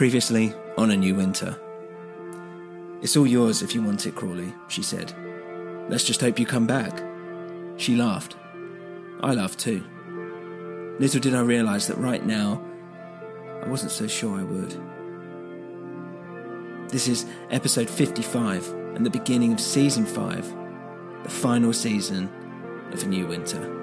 Previously on A New Winter. It's all yours if you want it, Crawley, she said. Let's just hope you come back. She laughed. I laughed too. Little did I realise that right now, I wasn't so sure I would. This is episode 55 and the beginning of season 5, the final season of A New Winter.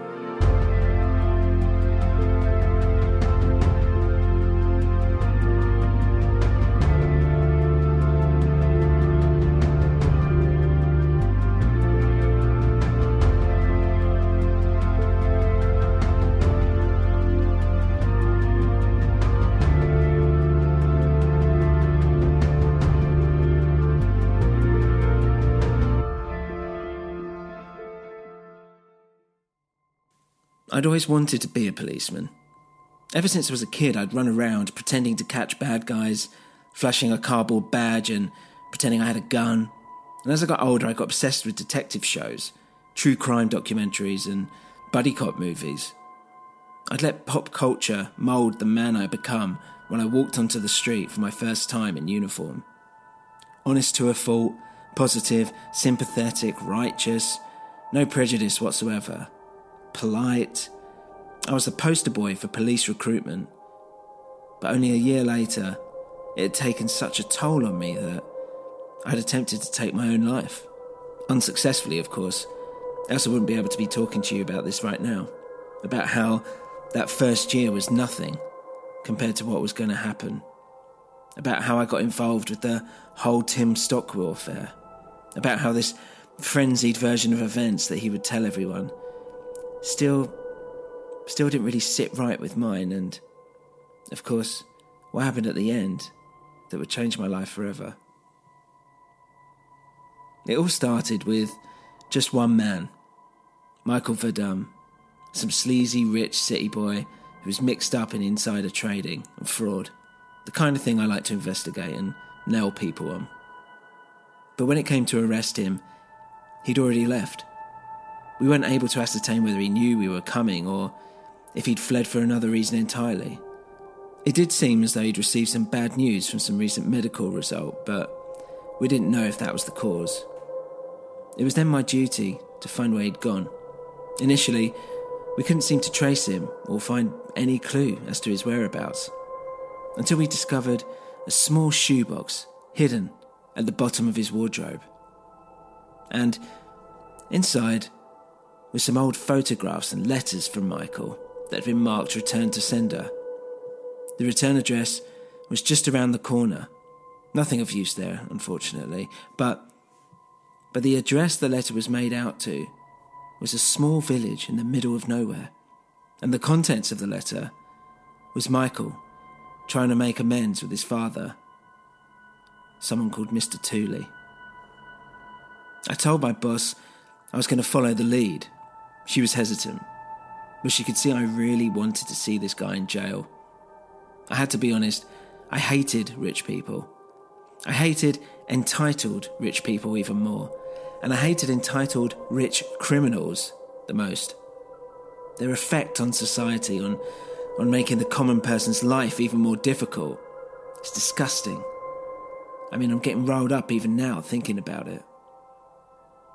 I'd always wanted to be a policeman. Ever since I was a kid, I'd run around pretending to catch bad guys, flashing a cardboard badge and pretending I had a gun. And as I got older, I got obsessed with detective shows, true crime documentaries, and buddy cop movies. I'd let pop culture mould the man I had become when I walked onto the street for my first time in uniform. Honest to a fault, positive, sympathetic, righteous, no prejudice whatsoever polite. I was the poster boy for police recruitment. But only a year later, it had taken such a toll on me that I had attempted to take my own life. Unsuccessfully, of course, else I wouldn't be able to be talking to you about this right now. About how that first year was nothing compared to what was going to happen. About how I got involved with the whole Tim Stockwell affair. About how this frenzied version of events that he would tell everyone still still didn't really sit right with mine. And of course what happened at the end that would change my life forever? It all started with just one man michael verdum some sleazy rich city boy who was mixed up in insider trading and fraud the kind of thing i like to investigate and nail people on. But when it came to arrest him he'd already left we weren't able to ascertain whether he knew we were coming or if he'd fled for another reason entirely. It did seem as though he'd received some bad news from some recent medical result, but we didn't know if that was the cause. It was then my duty to find where he'd gone. Initially, we couldn't seem to trace him or find any clue as to his whereabouts until we discovered a small shoebox hidden at the bottom of his wardrobe. And inside with some old photographs and letters from Michael that had been marked return to sender. The return address was just around the corner. Nothing of use there, unfortunately, but but the address the letter was made out to was a small village in the middle of nowhere. And the contents of the letter was Michael trying to make amends with his father, someone called Mr. Tooley. I told my boss I was going to follow the lead she was hesitant, but she could see I really wanted to see this guy in jail. I had to be honest, I hated rich people. I hated entitled rich people even more, and I hated entitled rich criminals the most. their effect on society, on, on making the common person's life even more difficult. is disgusting. I mean, I'm getting rolled up even now thinking about it.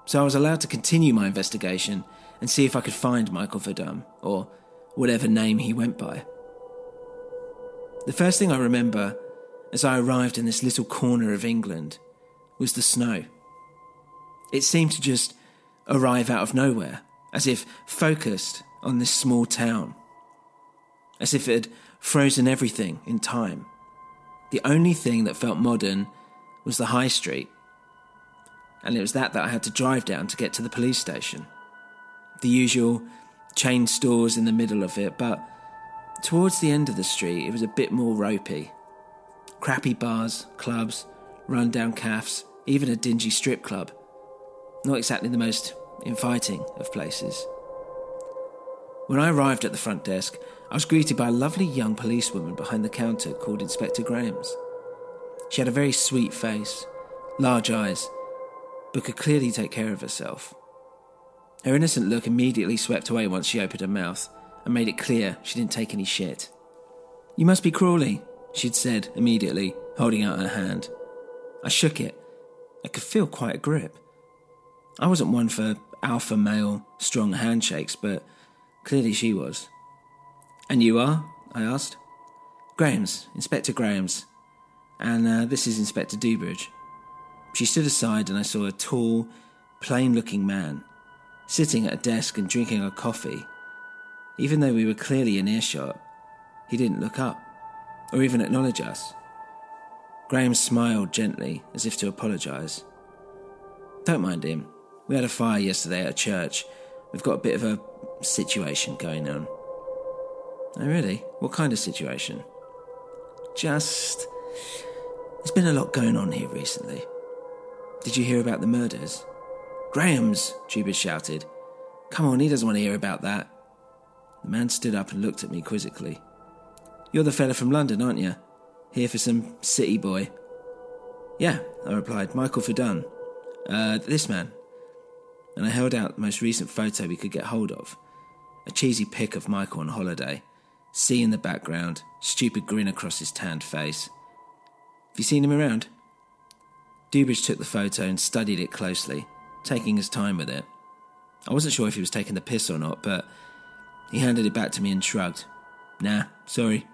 So I was allowed to continue my investigation and see if I could find Michael Verdum, or whatever name he went by. The first thing I remember as I arrived in this little corner of England was the snow. It seemed to just arrive out of nowhere, as if focused on this small town, as if it had frozen everything in time. The only thing that felt modern was the high street, and it was that that I had to drive down to get to the police station. The usual chain stores in the middle of it, but towards the end of the street, it was a bit more ropey. Crappy bars, clubs, run-down cafes, even a dingy strip club. Not exactly the most inviting of places. When I arrived at the front desk, I was greeted by a lovely young policewoman behind the counter called Inspector Grahams. She had a very sweet face, large eyes, but could clearly take care of herself. Her innocent look immediately swept away once she opened her mouth and made it clear she didn't take any shit. You must be Crawley, she'd said immediately, holding out her hand. I shook it. I could feel quite a grip. I wasn't one for alpha male, strong handshakes, but clearly she was. And you are? I asked. Grahams, Inspector Grahams. And uh, this is Inspector Dewbridge. She stood aside, and I saw a tall, plain looking man sitting at a desk and drinking a coffee. Even though we were clearly in earshot, he didn't look up or even acknowledge us. Graham smiled gently as if to apologise. Don't mind him. We had a fire yesterday at a church. We've got a bit of a situation going on. Oh, really? What kind of situation? Just. There's been a lot going on here recently. Did you hear about the murders? Graham's, Jubis shouted. Come on, he doesn't want to hear about that. The man stood up and looked at me quizzically. You're the fella from London, aren't you? Here for some city boy. Yeah, I replied. Michael Verdun. Uh, this man. And I held out the most recent photo we could get hold of. A cheesy pic of Michael on holiday. Sea in the background, stupid grin across his tanned face. Have you seen him around? Dubridge took the photo and studied it closely taking his time with it. I wasn't sure if he was taking the piss or not, but he handed it back to me and shrugged. Nah, sorry.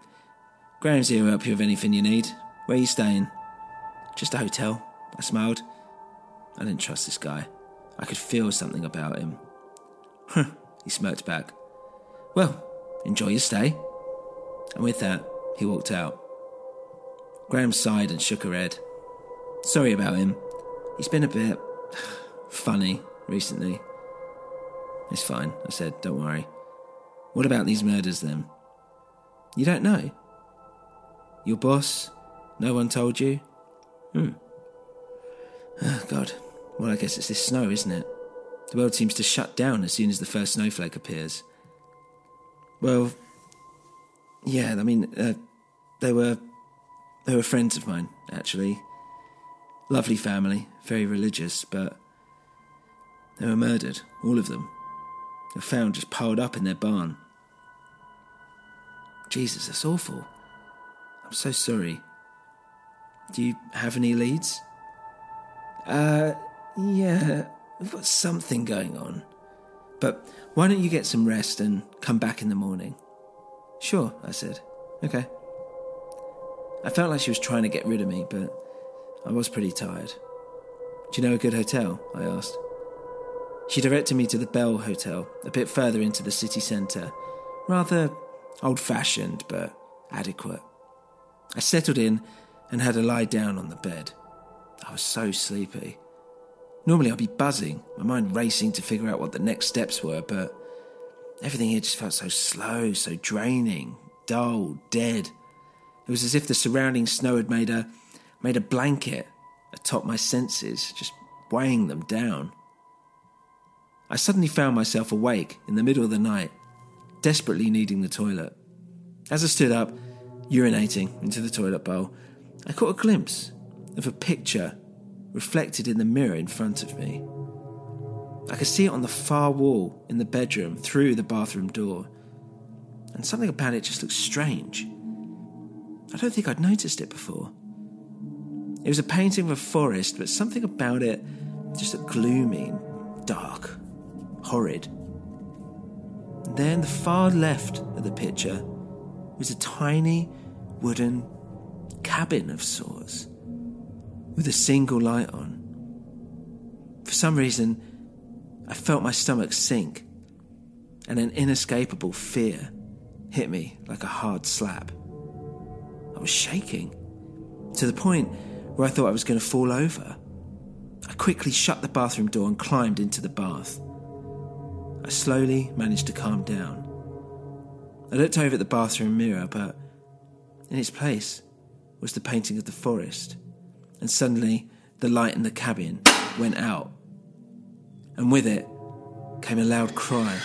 Graham's here to help you with anything you need. Where are you staying? Just a hotel. I smiled. I didn't trust this guy. I could feel something about him. he smirked back. Well, enjoy your stay. And with that, he walked out. Graham sighed and shook her head. Sorry about him. He's been a bit funny recently. It's fine, I said, don't worry. What about these murders then? You don't know? Your boss? No one told you? Hmm. Oh, God. Well, I guess it's this snow, isn't it? The world seems to shut down as soon as the first snowflake appears. Well, yeah, I mean, uh, they were they were friends of mine, actually. Lovely family, very religious, but they were murdered, all of them. They were found just piled up in their barn. Jesus, that's awful. I'm so sorry. Do you have any leads? Uh, yeah, we've got something going on. But why don't you get some rest and come back in the morning? Sure, I said. Okay. I felt like she was trying to get rid of me, but I was pretty tired. Do you know a good hotel? I asked. She directed me to the Bell Hotel, a bit further into the city centre. Rather old fashioned, but adequate. I settled in and had a lie down on the bed. I was so sleepy. Normally I'd be buzzing, my mind racing to figure out what the next steps were, but everything here just felt so slow, so draining, dull, dead. It was as if the surrounding snow had made a made a blanket atop my senses, just weighing them down. I suddenly found myself awake in the middle of the night, desperately needing the toilet. As I stood up, urinating into the toilet bowl, I caught a glimpse of a picture reflected in the mirror in front of me. I could see it on the far wall in the bedroom through the bathroom door. And something about it just looked strange. I don't think I'd noticed it before. It was a painting of a forest, but something about it just looked gloomy, dark, horrid. There in the far left of the picture was a tiny wooden cabin of sorts with a single light on. For some reason, I felt my stomach sink, and an inescapable fear hit me like a hard slap. I was shaking to the point where I thought I was going to fall over. I quickly shut the bathroom door and climbed into the bath. I slowly managed to calm down. I looked over at the bathroom mirror, but in its place was the painting of the forest, and suddenly the light in the cabin went out and with it came a loud cry.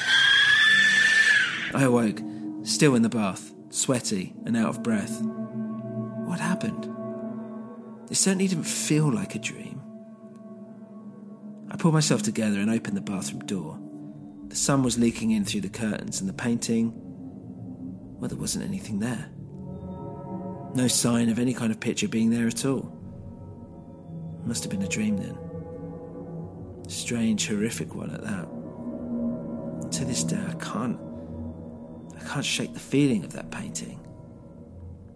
I awoke, still in the bath, sweaty and out of breath. What happened? It certainly didn't feel like a dream. I pulled myself together and opened the bathroom door. The sun was leaking in through the curtains, and the painting, well, there wasn't anything there. No sign of any kind of picture being there at all. It Must have been a dream then. Strange, horrific one at that. To this day, I can't. I can't shake the feeling of that painting.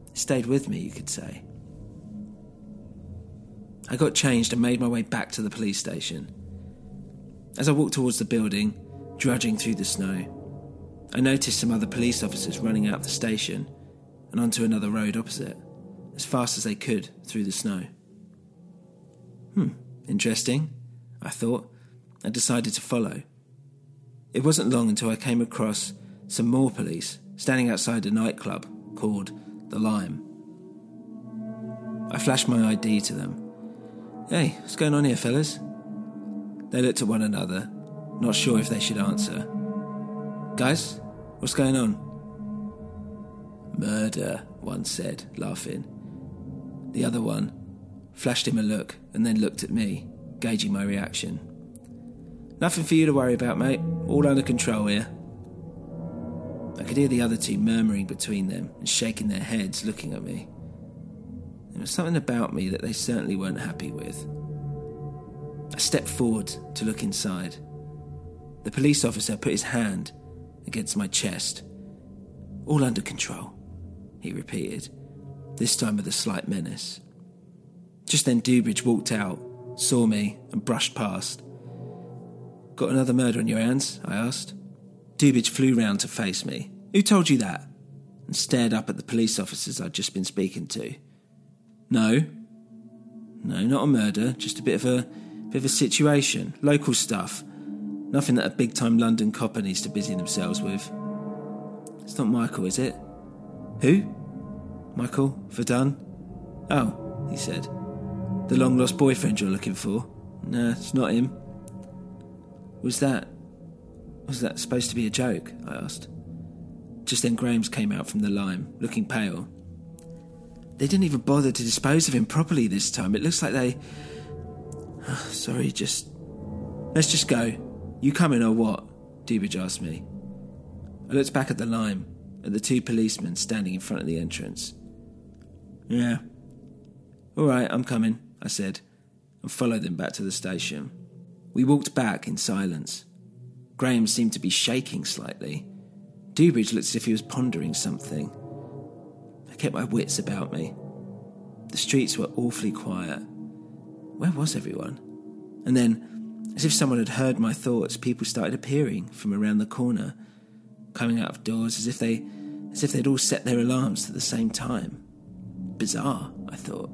It stayed with me, you could say. I got changed and made my way back to the police station. As I walked towards the building, drudging through the snow, I noticed some other police officers running out of the station and onto another road opposite, as fast as they could through the snow. Hmm, interesting. I thought, and decided to follow. It wasn't long until I came across some more police standing outside a nightclub called The Lime. I flashed my ID to them. Hey, what's going on here, fellas? They looked at one another, not sure if they should answer. Guys, what's going on? Murder, one said, laughing. The other one flashed him a look and then looked at me gauging my reaction. Nothing for you to worry about, mate. All under control here. I could hear the other two murmuring between them and shaking their heads, looking at me. There was something about me that they certainly weren't happy with. I stepped forward to look inside. The police officer put his hand against my chest. All under control, he repeated, this time with a slight menace. Just then, Dubridge walked out saw me, and brushed past. Got another murder on your hands? I asked. Dubridge flew round to face me. Who told you that? And stared up at the police officers I'd just been speaking to. No. No, not a murder, just a bit of a bit of a situation. Local stuff. Nothing that a big time London copper needs to busy themselves with. It's not Michael, is it? Who? Michael Verdun? Oh, he said. The long lost boyfriend you're looking for? No, it's not him. Was that. Was that supposed to be a joke? I asked. Just then Graham's came out from the lime, looking pale. They didn't even bother to dispose of him properly this time. It looks like they. Oh, sorry, just. Let's just go. You coming or what? Dubridge asked me. I looked back at the lime, at the two policemen standing in front of the entrance. Yeah. All right, I'm coming. I said, and followed them back to the station. We walked back in silence. Graham seemed to be shaking slightly. Dubridge looked as if he was pondering something. I kept my wits about me. The streets were awfully quiet. Where was everyone? And then, as if someone had heard my thoughts, people started appearing from around the corner, coming out of doors as if they as if they'd all set their alarms at the same time. Bizarre, I thought.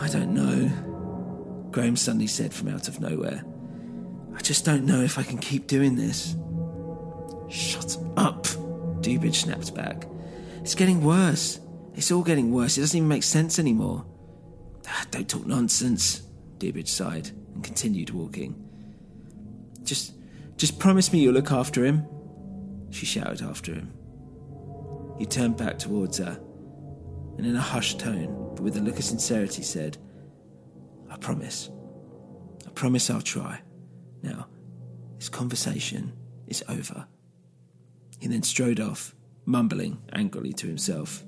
I don't know, Graham suddenly said from out of nowhere. I just don't know if I can keep doing this. Shut up, Dubridge snapped back. It's getting worse. It's all getting worse. It doesn't even make sense anymore. Ah, don't talk nonsense, Dubridge sighed and continued walking. Just, just promise me you'll look after him, she shouted after him. He turned back towards her and in a hushed tone, but with a look of sincerity, said, I promise. I promise I'll try. Now, this conversation is over. He then strode off, mumbling angrily to himself.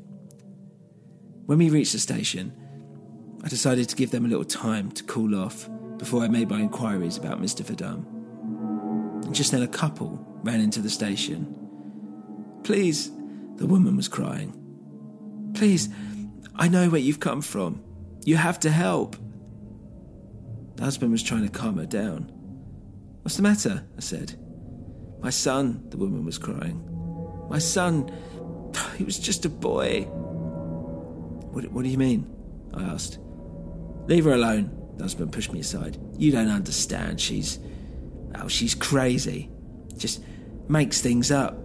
When we reached the station, I decided to give them a little time to cool off before I made my inquiries about Mr. Verdum. And just then a couple ran into the station. Please, the woman was crying. Please, I know where you've come from. You have to help. The husband was trying to calm her down. What's the matter? I said. My son, the woman was crying. My son, he was just a boy. What, what do you mean? I asked. Leave her alone. The husband pushed me aside. You don't understand. She's. Oh, she's crazy. Just makes things up.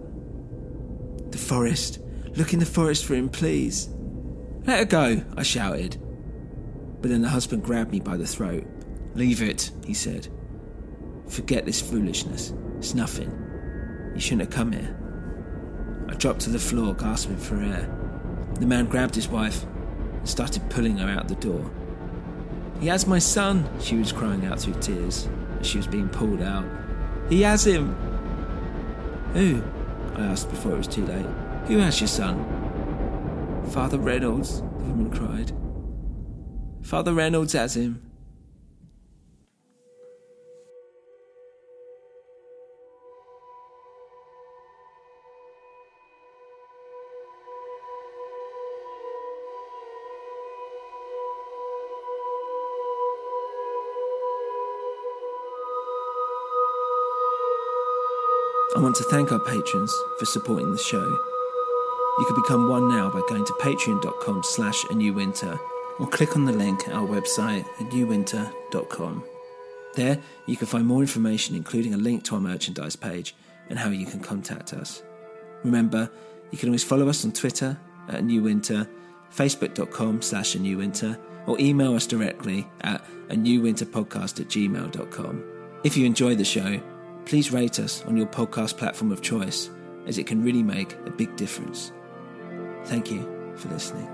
The forest. Look in the forest for him, please. Let her go, I shouted. But then the husband grabbed me by the throat. Leave it, he said. Forget this foolishness. It's nothing. You shouldn't have come here. I dropped to the floor, gasping for air. The man grabbed his wife and started pulling her out the door. He has my son, she was crying out through tears as she was being pulled out. He has him. Who? I asked before it was too late. Who has your son? Father Reynolds, the woman cried. Father Reynolds has him. Want to thank our patrons for supporting the show. You can become one now by going to patreon.com slash a new winter or click on the link at our website at newwinter.com. There you can find more information including a link to our merchandise page and how you can contact us. Remember, you can always follow us on Twitter at New Winter, facebook.com slash a new winter, or email us directly at a new winter podcast at gmail.com. If you enjoy the show, please rate us on your podcast platform of choice, as it can really make a big difference. Thank you for listening.